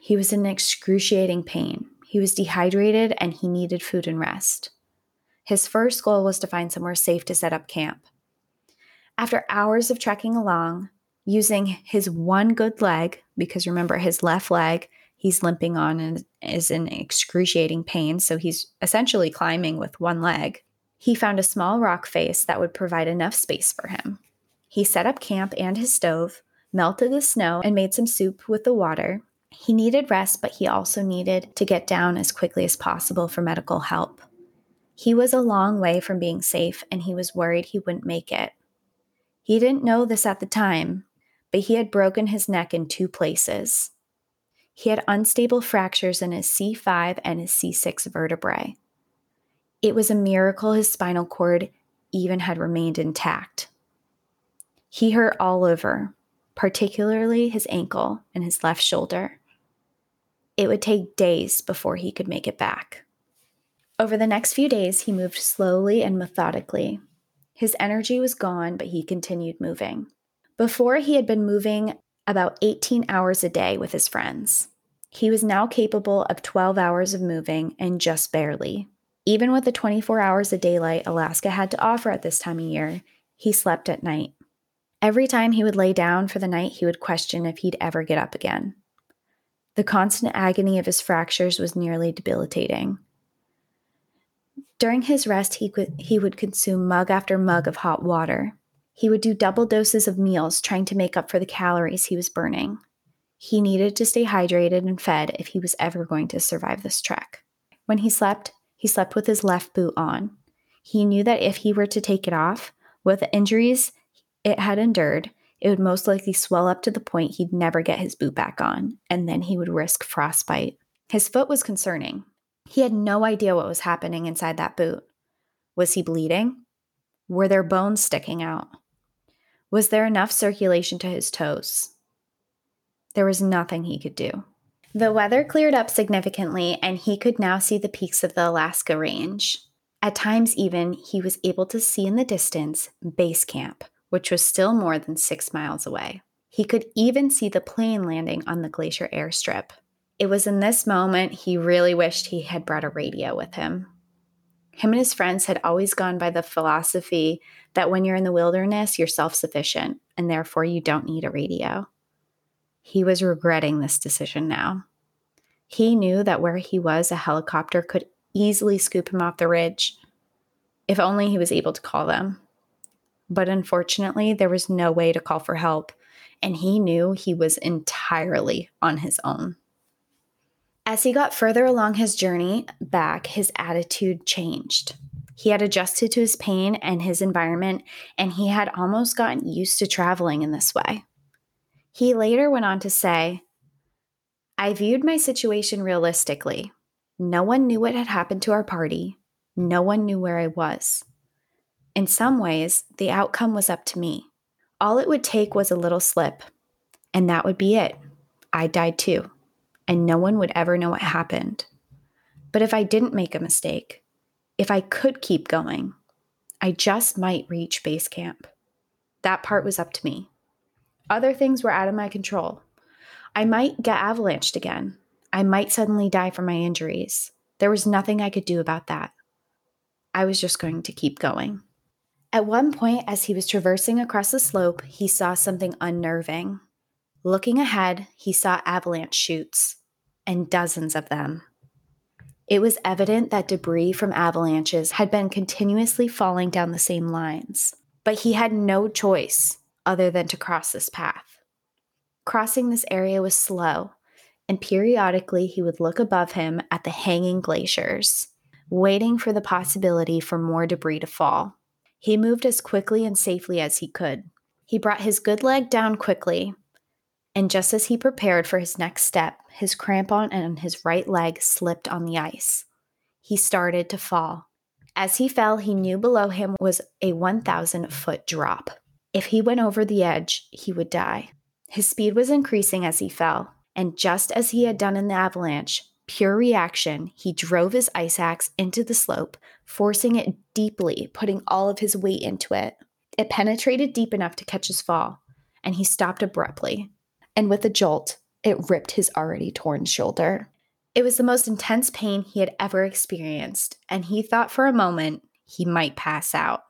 He was in excruciating pain. He was dehydrated and he needed food and rest. His first goal was to find somewhere safe to set up camp. After hours of trekking along, using his one good leg, because remember, his left leg he's limping on and is in excruciating pain, so he's essentially climbing with one leg, he found a small rock face that would provide enough space for him. He set up camp and his stove, melted the snow, and made some soup with the water. He needed rest, but he also needed to get down as quickly as possible for medical help. He was a long way from being safe and he was worried he wouldn't make it. He didn't know this at the time, but he had broken his neck in two places. He had unstable fractures in his C5 and his C6 vertebrae. It was a miracle his spinal cord even had remained intact. He hurt all over, particularly his ankle and his left shoulder. It would take days before he could make it back. Over the next few days, he moved slowly and methodically. His energy was gone, but he continued moving. Before, he had been moving about 18 hours a day with his friends. He was now capable of 12 hours of moving and just barely. Even with the 24 hours of daylight Alaska had to offer at this time of year, he slept at night. Every time he would lay down for the night, he would question if he'd ever get up again. The constant agony of his fractures was nearly debilitating. During his rest, he, could, he would consume mug after mug of hot water. He would do double doses of meals, trying to make up for the calories he was burning. He needed to stay hydrated and fed if he was ever going to survive this trek. When he slept, he slept with his left boot on. He knew that if he were to take it off, with the injuries it had endured, it would most likely swell up to the point he'd never get his boot back on, and then he would risk frostbite. His foot was concerning. He had no idea what was happening inside that boot. Was he bleeding? Were there bones sticking out? Was there enough circulation to his toes? There was nothing he could do. The weather cleared up significantly, and he could now see the peaks of the Alaska Range. At times, even, he was able to see in the distance base camp, which was still more than six miles away. He could even see the plane landing on the glacier airstrip. It was in this moment he really wished he had brought a radio with him. Him and his friends had always gone by the philosophy that when you're in the wilderness, you're self sufficient and therefore you don't need a radio. He was regretting this decision now. He knew that where he was, a helicopter could easily scoop him off the ridge, if only he was able to call them but unfortunately, there was no way to call for help, and he knew he was entirely on his own. As he got further along his journey back, his attitude changed. He had adjusted to his pain and his environment, and he had almost gotten used to traveling in this way. He later went on to say, I viewed my situation realistically. No one knew what had happened to our party. No one knew where I was. In some ways, the outcome was up to me. All it would take was a little slip, and that would be it. I died too, and no one would ever know what happened. But if I didn't make a mistake, if I could keep going, I just might reach base camp. That part was up to me. Other things were out of my control. I might get avalanched again. I might suddenly die from my injuries. There was nothing I could do about that. I was just going to keep going. At one point, as he was traversing across the slope, he saw something unnerving. Looking ahead, he saw avalanche chutes, and dozens of them. It was evident that debris from avalanches had been continuously falling down the same lines, but he had no choice other than to cross this path. Crossing this area was slow, and periodically he would look above him at the hanging glaciers, waiting for the possibility for more debris to fall. He moved as quickly and safely as he could. He brought his good leg down quickly, and just as he prepared for his next step, his crampon and his right leg slipped on the ice. He started to fall. As he fell, he knew below him was a 1,000 foot drop. If he went over the edge, he would die. His speed was increasing as he fell, and just as he had done in the avalanche, pure reaction, he drove his ice axe into the slope, forcing it deeply, putting all of his weight into it. It penetrated deep enough to catch his fall, and he stopped abruptly. And with a jolt, it ripped his already torn shoulder. It was the most intense pain he had ever experienced, and he thought for a moment he might pass out.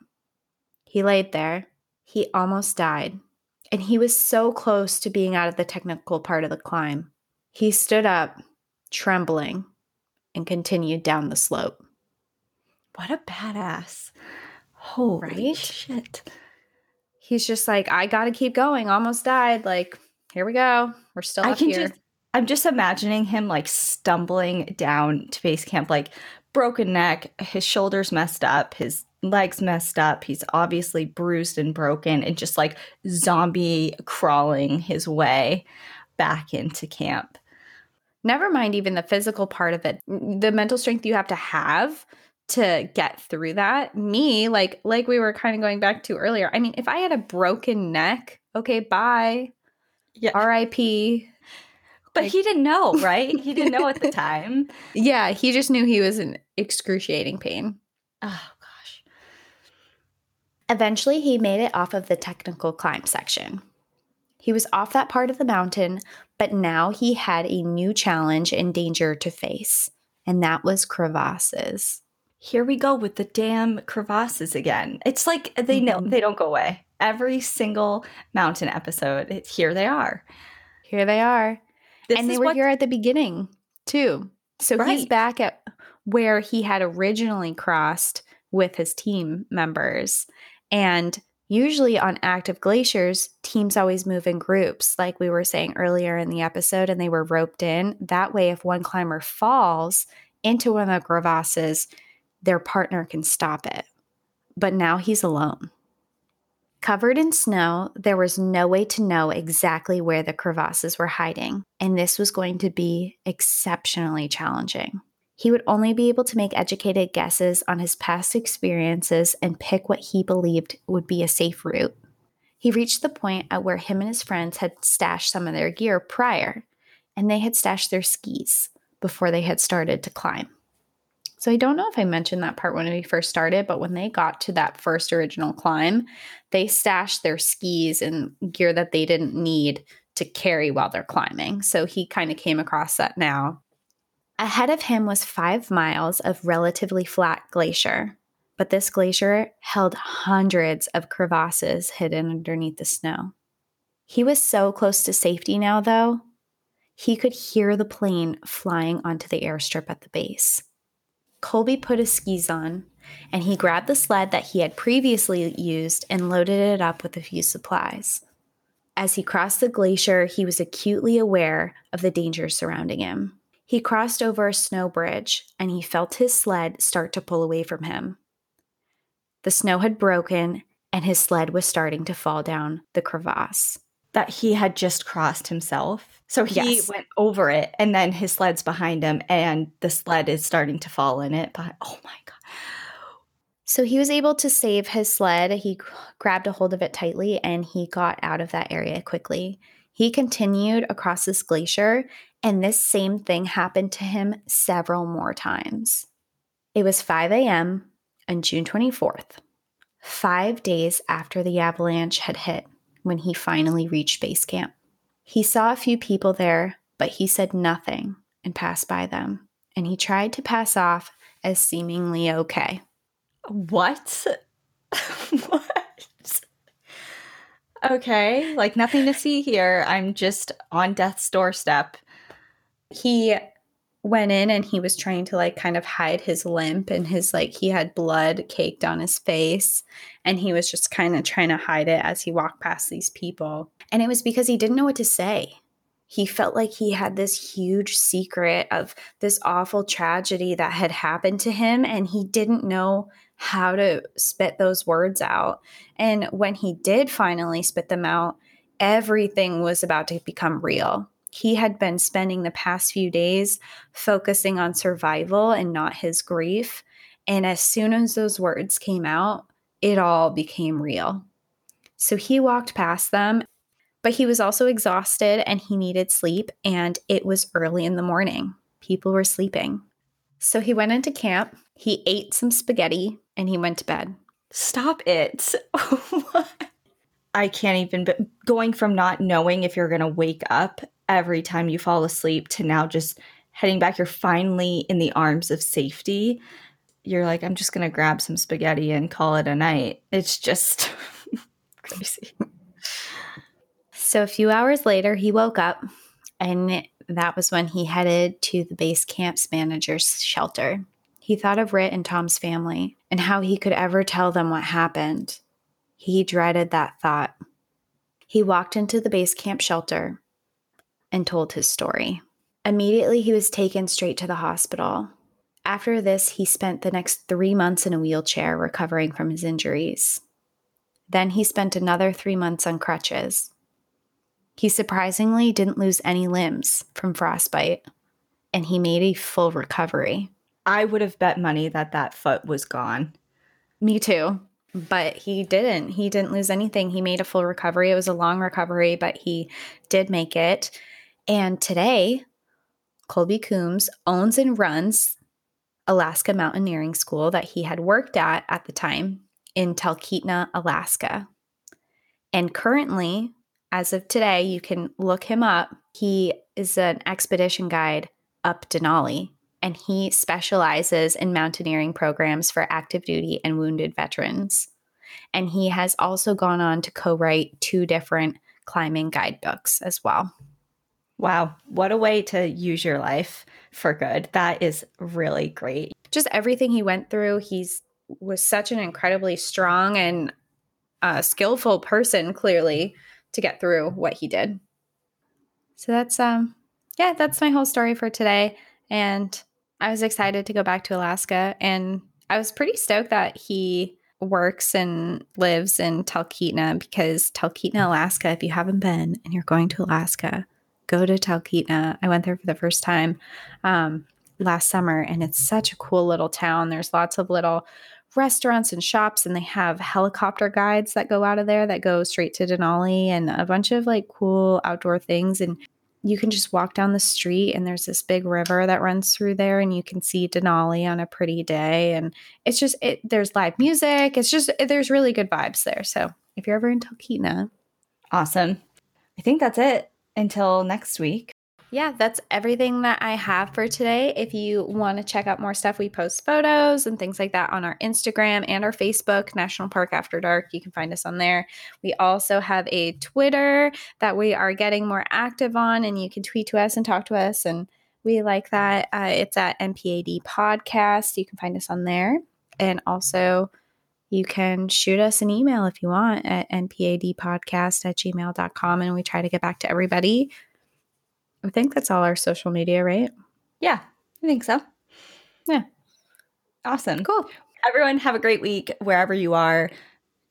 He laid there. He almost died, and he was so close to being out of the technical part of the climb. He stood up trembling, and continued down the slope. What a badass. Holy right? shit. He's just like, I gotta keep going. Almost died. Like, here we go. We're still I up here. Just, I'm just imagining him like stumbling down to base camp, like broken neck, his shoulders messed up, his legs messed up. He's obviously bruised and broken and just like zombie crawling his way back into camp. Never mind even the physical part of it. The mental strength you have to have to get through that. Me, like like we were kind of going back to earlier. I mean, if I had a broken neck, okay, bye. Yeah. RIP. But like, he didn't know, right? he didn't know at the time. Yeah, he just knew he was in excruciating pain. Oh gosh. Eventually, he made it off of the technical climb section. He was off that part of the mountain, but now he had a new challenge and danger to face, and that was crevasses. Here we go with the damn crevasses again. It's like they know mm-hmm. they don't go away. Every single mountain episode, here they are. Here they are. This and they were here at the beginning too. So right. he's back at where he had originally crossed with his team members. And usually on active glaciers, teams always move in groups, like we were saying earlier in the episode, and they were roped in. That way, if one climber falls into one of the crevasses, their partner can stop it. But now he's alone. Covered in snow, there was no way to know exactly where the crevasses were hiding, and this was going to be exceptionally challenging. He would only be able to make educated guesses on his past experiences and pick what he believed would be a safe route. He reached the point at where him and his friends had stashed some of their gear prior, and they had stashed their skis before they had started to climb. So I don't know if I mentioned that part when we first started, but when they got to that first original climb, they stashed their skis and gear that they didn't need to carry while they're climbing. So he kind of came across that now. Ahead of him was five miles of relatively flat glacier, but this glacier held hundreds of crevasses hidden underneath the snow. He was so close to safety now, though, he could hear the plane flying onto the airstrip at the base. Colby put his skis on and he grabbed the sled that he had previously used and loaded it up with a few supplies. As he crossed the glacier, he was acutely aware of the dangers surrounding him. He crossed over a snow bridge and he felt his sled start to pull away from him. The snow had broken and his sled was starting to fall down the crevasse. That he had just crossed himself. So he yes. went over it, and then his sled's behind him, and the sled is starting to fall in it. But oh my god! So he was able to save his sled. He grabbed a hold of it tightly, and he got out of that area quickly. He continued across this glacier, and this same thing happened to him several more times. It was 5 a.m. on June 24th, five days after the avalanche had hit, when he finally reached base camp. He saw a few people there, but he said nothing and passed by them, and he tried to pass off as seemingly okay. What? what? Okay, like nothing to see here. I'm just on death's doorstep. He went in and he was trying to like kind of hide his limp and his like he had blood caked on his face and he was just kind of trying to hide it as he walked past these people. And it was because he didn't know what to say. He felt like he had this huge secret of this awful tragedy that had happened to him and he didn't know how to spit those words out. And when he did finally spit them out everything was about to become real he had been spending the past few days focusing on survival and not his grief. And as soon as those words came out, it all became real. So he walked past them, but he was also exhausted and he needed sleep. And it was early in the morning. People were sleeping. So he went into camp, he ate some spaghetti, and he went to bed. Stop it. I can't even, but going from not knowing if you're going to wake up every time you fall asleep to now just heading back, you're finally in the arms of safety. You're like, I'm just going to grab some spaghetti and call it a night. It's just crazy. So a few hours later, he woke up, and that was when he headed to the base camp's manager's shelter. He thought of Ritt and Tom's family and how he could ever tell them what happened. He dreaded that thought. He walked into the base camp shelter and told his story. Immediately, he was taken straight to the hospital. After this, he spent the next three months in a wheelchair recovering from his injuries. Then he spent another three months on crutches. He surprisingly didn't lose any limbs from frostbite, and he made a full recovery. I would have bet money that that foot was gone. Me too. But he didn't. He didn't lose anything. He made a full recovery. It was a long recovery, but he did make it. And today, Colby Coombs owns and runs Alaska Mountaineering School that he had worked at at the time in Talkeetna, Alaska. And currently, as of today, you can look him up. He is an expedition guide up Denali, and he specializes in mountaineering programs for active duty and wounded veterans. And he has also gone on to co write two different climbing guidebooks as well. Wow, what a way to use your life for good. That is really great. Just everything he went through, he's was such an incredibly strong and uh, skillful person, clearly, to get through what he did. So that's um, yeah, that's my whole story for today. And I was excited to go back to Alaska, and I was pretty stoked that he works and lives in Talkeetna because Talkeetna, Alaska. If you haven't been and you're going to Alaska, go to Talkeetna. I went there for the first time um, last summer, and it's such a cool little town. There's lots of little restaurants and shops, and they have helicopter guides that go out of there that go straight to Denali and a bunch of like cool outdoor things. And you can just walk down the street, and there's this big river that runs through there, and you can see Denali on a pretty day. And it's just, it, there's live music. It's just, there's really good vibes there. So if you're ever in Talkeetna, awesome. I think that's it until next week. Yeah, that's everything that I have for today. If you want to check out more stuff, we post photos and things like that on our Instagram and our Facebook, National Park After Dark. You can find us on there. We also have a Twitter that we are getting more active on, and you can tweet to us and talk to us. And we like that. Uh, it's at NPAD Podcast. You can find us on there. And also, you can shoot us an email if you want at npadpodcast at gmail.com and we try to get back to everybody. I think that's all our social media, right? Yeah, I think so. Yeah. Awesome. Cool. Everyone, have a great week wherever you are.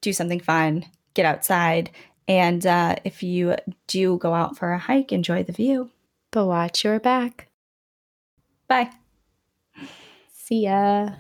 Do something fun, get outside. And uh, if you do go out for a hike, enjoy the view. But watch your back. Bye. See ya.